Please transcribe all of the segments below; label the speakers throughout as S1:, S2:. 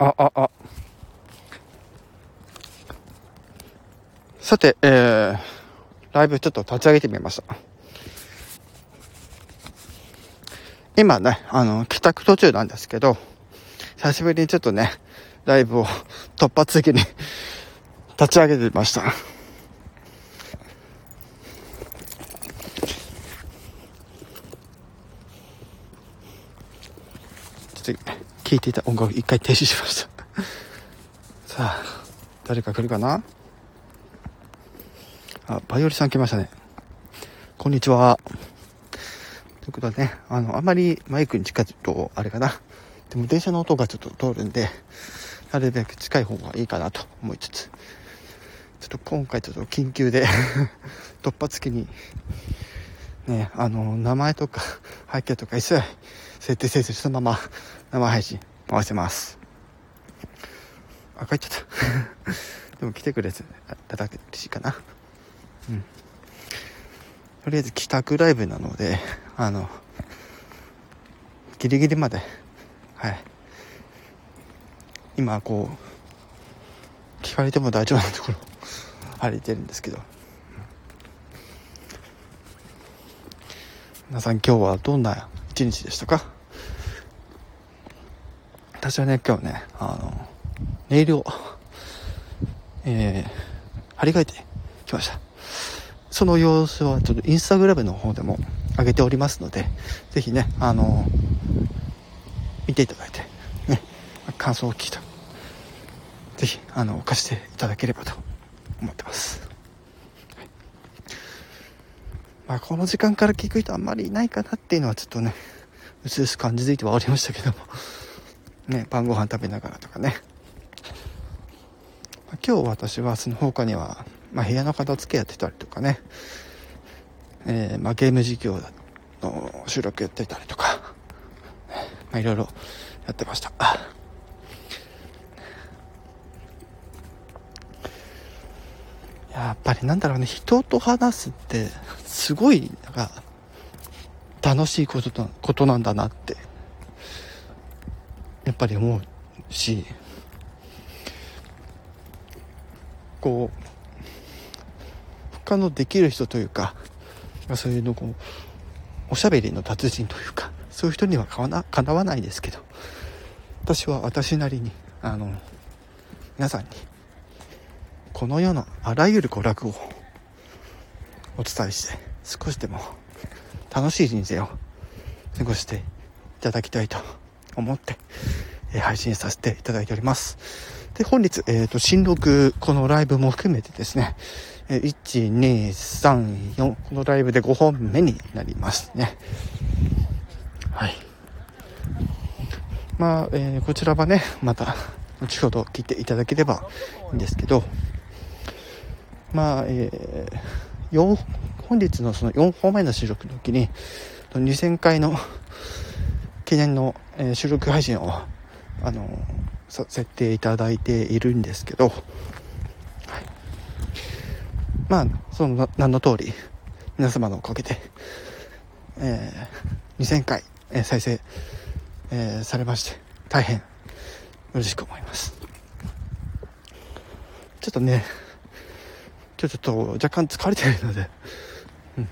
S1: あ、あ、あ。さて、えー、ライブちょっと立ち上げてみました。今ね、あの、帰宅途中なんですけど、久しぶりにちょっとね、ライブを突発的に 立ち上げてみました。ちょっと聴いていた音楽一回停止しましたさあ、誰か来るかな？あ、バイオリさん来ましたね。こんにちは。ということでね、あの、あまりマイクに近づくと、あれかな。でも電車の音がちょっと通るんで、なるべく近い方がいいかなと思いつつ、ちょっと今回ちょっと緊急で 突発的に、ね、あの、名前とか背景とか一切設定せずそのまま生配信回せます。あ、帰っちゃった でも来てくれてただけ嬉しいかな。うん。とりあえず帰宅ライブなので、あの、ギリギリまで、はい。今、こう、聞かれても大丈夫なところ、歩いてるんですけど。皆さん今日はどんな一日でしたか？私はね、今日ね、あの、ネイルを、えー、張り替えてきました。その様子はちょっとインスタグラムの方でも上げておりますので、ぜひね、あの見ていただいて、ね、感想を聞いた。ぜひ、あの、貸していただければと思ってます。まあ、この時間から聞く人あんまりいないかなっていうのはちょっとね、うすうす感じづいてはおりましたけども、ね、晩ご飯食べながらとかね。今日私はその他には、まあ、部屋の片付けやってたりとかね、えー、まあ、ゲーム実況の収録やってたりとか、まあ、いろいろやってました。やっぱりなんだろうね、人と話すって、すごい、なんか、楽しいこととことなんだなって、やっぱり思うし、こう、他のできる人というか、そういうのこう、おしゃべりの達人というか、そういう人にはかなかなわないですけど、私は私なりに、あの、皆さんに、この世のあらゆる娯楽をお伝えして、少しでも楽しい人生を過ごしていただきたいと思って、え配信させていただいております。で、本日、えっ、ー、と、新録、このライブも含めてですねえ、1、2、3、4、このライブで5本目になりますね。はい。まあ、えー、こちらはね、また、後ほど聞いていただければいいんですけど、まあ、えー、4、本日のその4本目の収録の時に、2000回の記念の、え、収録配信を、あのさせていただいているんですけど、まあ、その名の通り、皆様のおかげで、えー、2000回、えー、再生、えー、されまして、大変嬉しく思います。ちょっとね、ちょっと若干疲れてるので、うん。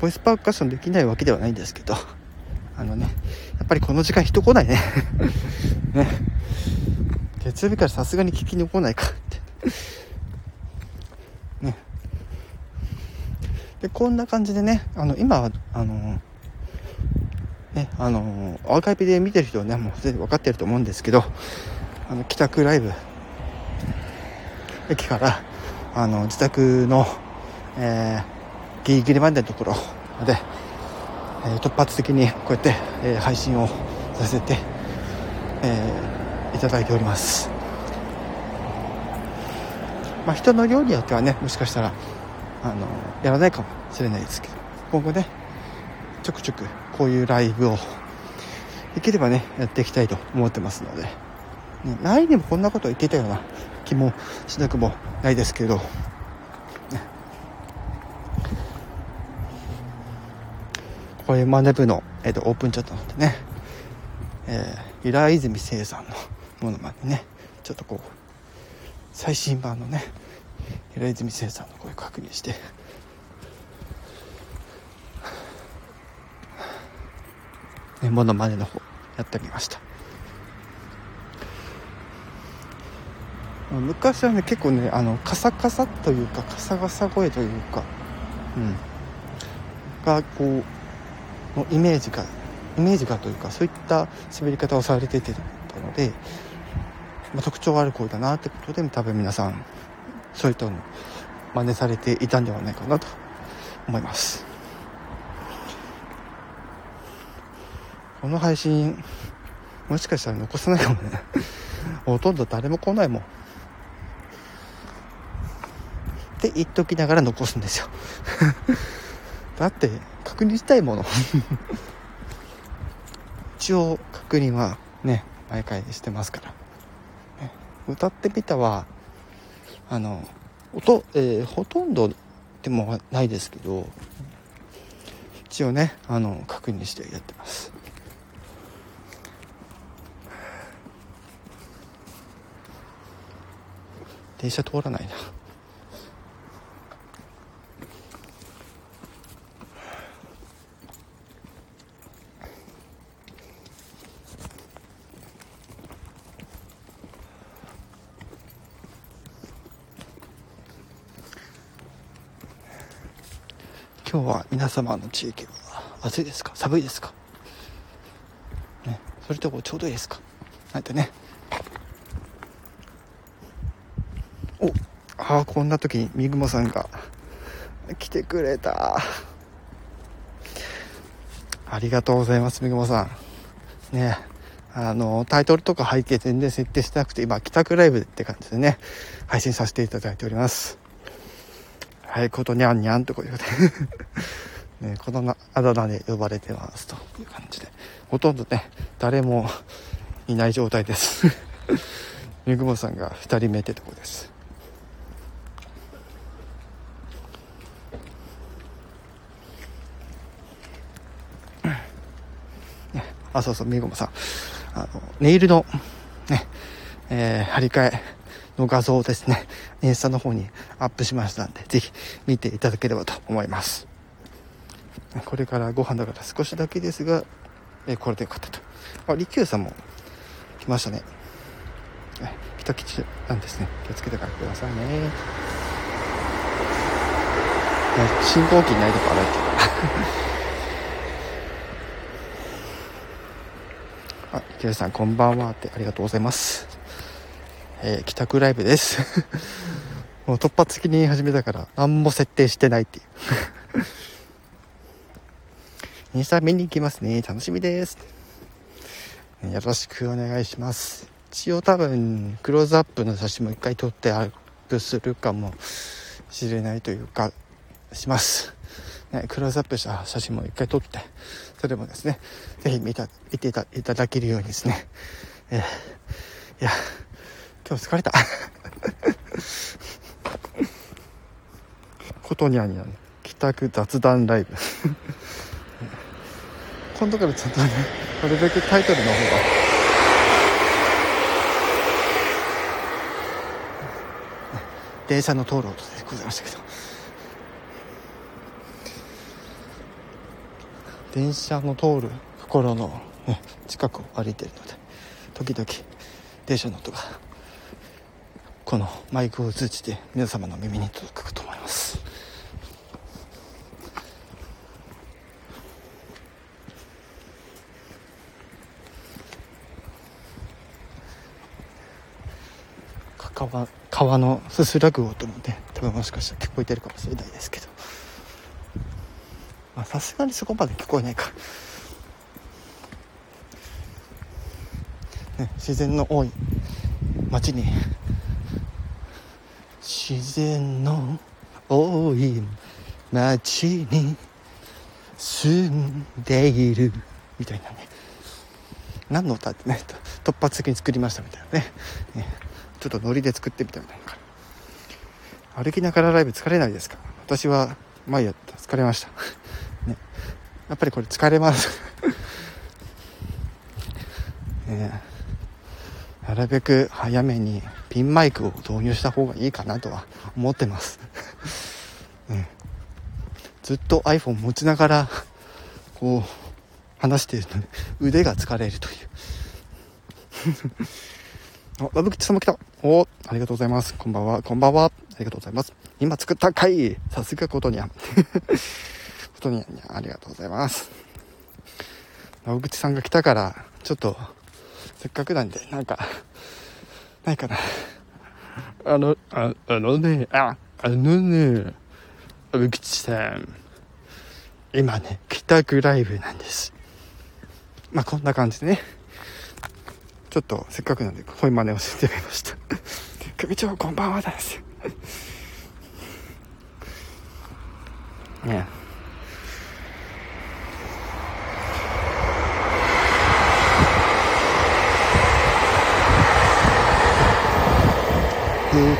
S1: ボイスパーカッションできないわけではないんですけど、あのね、やっぱりこの時間人来ないね。ね。月曜日からさすがに聞きに来ないかって。ねで、こんな感じでね、あの、今、あの、ね、あの、アーカイブで見てる人はね、もう全然分かってると思うんですけど、あの、帰宅ライブ、駅から、あの、自宅の、えー、ギリギリまでのところまで、え、突発的にこうやって、え、配信をさせて、え、いただいております。まあ、人の量によってはね、もしかしたら、あの、やらないかもしれないですけど、今後ね、ちょくちょくこういうライブを、できればね、やっていきたいと思ってますので、ね、前にもこんなこと言ってたような気もしなくもないですけど、これマネ部の、えーと、オープンチャットなんでね、えー、平泉聖さんのものまでねちょっとこう最新版のね平泉成さんの声確認して。ねものまねの方やってみました。昔はね結構ねあのカサカサというかカサカサ声というかうん。がこうのイメージがイメージがというかそういった喋り方をされててたので、まあ、特徴ある声だなってことで多分皆さんそういったの真似されていたんではないかなと思います。この配信もしかしたら残せないかもね。ほとんど誰も来ないもん。って言っときながら残すんですよ。だって確認したいもの。一応確認はね毎回してますから、ね、歌ってみたはあの音、えー、ほとんどでもないですけど一応ねあの確認してやってます。電車通らないな。今日は皆様の地域は暑いですか？寒いですか？ねそれともちょうどいいですか？なんてね。おああこんな時にみぐもさんが来てくれた。ありがとうございますみぐもさん。ねあのタイトルとか背景全然設定してなくて今帰宅ライブって感じでね配信させていただいております。はい、ことにゃんにゃんとこういうことで ね、このあだ名で呼ばれてますという感じで、ほとんどね、誰もいない状態です。みぐもさんが2人目ってとこです。あ、そうそう、みぐもさん。あの、ネイルの、ね、えー、張り替え、の画像をですね、インスタの方にアップしましたんで、ぜひ見ていただければと思います。これからご飯だから少しだけですが、えこれでよかったと。あ、利休さんも来ましたね。北吉なんですね。気をつけて帰ってくださいね。信号機ないとこ歩いてる。あ、池谷さんこんばんはってありがとうございます。えー、帰宅ライブですもう突発的に始めたから何も設定してないっていう。インスタ見に行きますね。楽しみです。よろしくお願いします。一応多分クローズアップの写真も一回撮ってアップするかもしれないというかします、ね、クローズアップした写真も一回撮ってそれもですね。是非見た見ていただけるようにですね、えー、いや今日疲れたことにゃにゃ帰宅雑談ライブ。今度からちゃんとねなるべくタイトルの方が。電車の通る音でございましたけど。電車の通るところの、ね、近くを歩いてるので時々電車の音がこのマイクを通じて皆様の耳に届くと思います。川川のすすらぐ音もね多分もしかしたら聞こえてるかもしれないですけど。さすがにそこまで聞こえないか、ね、自然の多い街に自然の多い街に住んでいる。みたいなね。何の歌ってね突発的に作りましたみたいなね。ちょっとノリで作ってみたみたいな。歩きながらライブ疲れないですか？私は前やった。疲れました、ね、やっぱりこれ疲れます、ね、なるべく早めにピンマイクを導入した方がいいかなとは思ってます。うん。ずっと iPhone 持ちながら、こう、話しているので、腕が疲れるという。お、ラブ口さんも来た。お、ありがとうございます。こんばんは、こんばんは。ありがとうございます。今作った回さすがことにゃん。ことにゃんにゃん、ありがとうございます。ラブ口さんが来たから、ちょっと、せっかくなんで、なんか、ないかな。あの、ああのね、あ、あのね、ラブ口さん。今ね、帰宅ライブなんです。まあ、こんな感じでね。ちょっと、せっかくなんで、声真似をしてみました。組長、こんばんはです。ね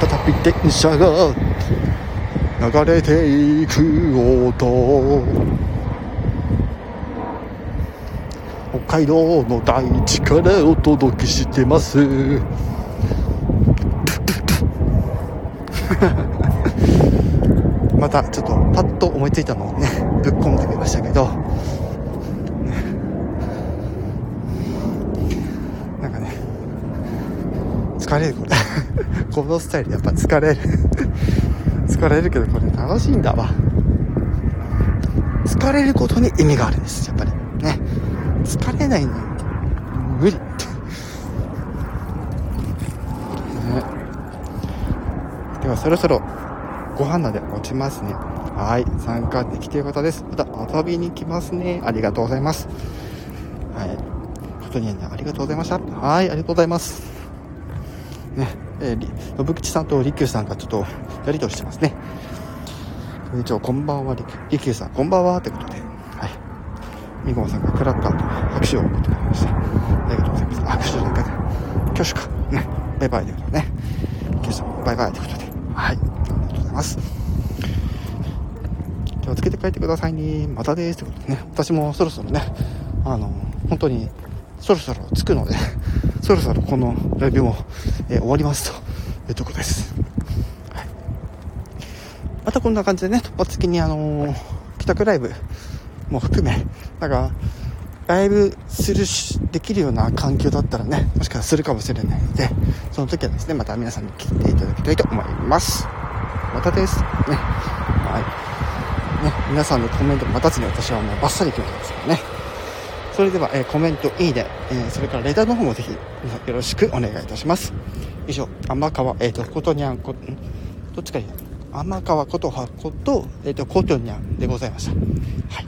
S1: 再び電車が流れていく音北海道の大地からお届けしてます。またちょっとパッと思いついたのをねぶっ込んでみましたけど。なんかね疲れるこれ。このスタイルやっぱ疲れる。疲れるけどこれ楽しいんだわ。疲れることに意味があるんです。やっぱり。ね。疲れないの無理。って、ね、ではそろそろご飯なで落ちますね。はい。参加できている方です。また遊びに来ますね。ありがとうございます。はい。ことにありがとうございました。はい。ありがとうございます。ね。えー、信口さんと利休さんがちょっとやりとりしてますね。一応、こんばんは、利休さん、こんばんは、ってことで、みごまさんがクラッカーと拍手を送ってくれました。ありがとうございます。拍手じゃなか挙手か。ね。バイバイということでね。今朝もバイバイということで。はい。ありがとうございます。気をつけて帰ってくださいね。またです。ということでね。私もそろそろね、あの、本当にそろそろ着くので、そろそろこのライブも、えー、終わりますというとこです。はい。またこんな感じでね、突発的にあのー、帰宅ライブも含め、なんか、ライブするし、できるような環境だったらね、もしかするかもしれないので、その時はですね、また皆さんに聞いていただきたいと思います。またです。ね。はい。ね、皆さんのコメント待たずに私はもうバッサリ決めてますからね。それでは、えー、コメント、いいね、えー、それからレターの方もぜひ、よろしくお願いいたします。以上、天川、えっ、ー、と、ことにゃんこ、ん？どっちかいい天川ことはこと、えっ、と、ことにゃんでございました。はい。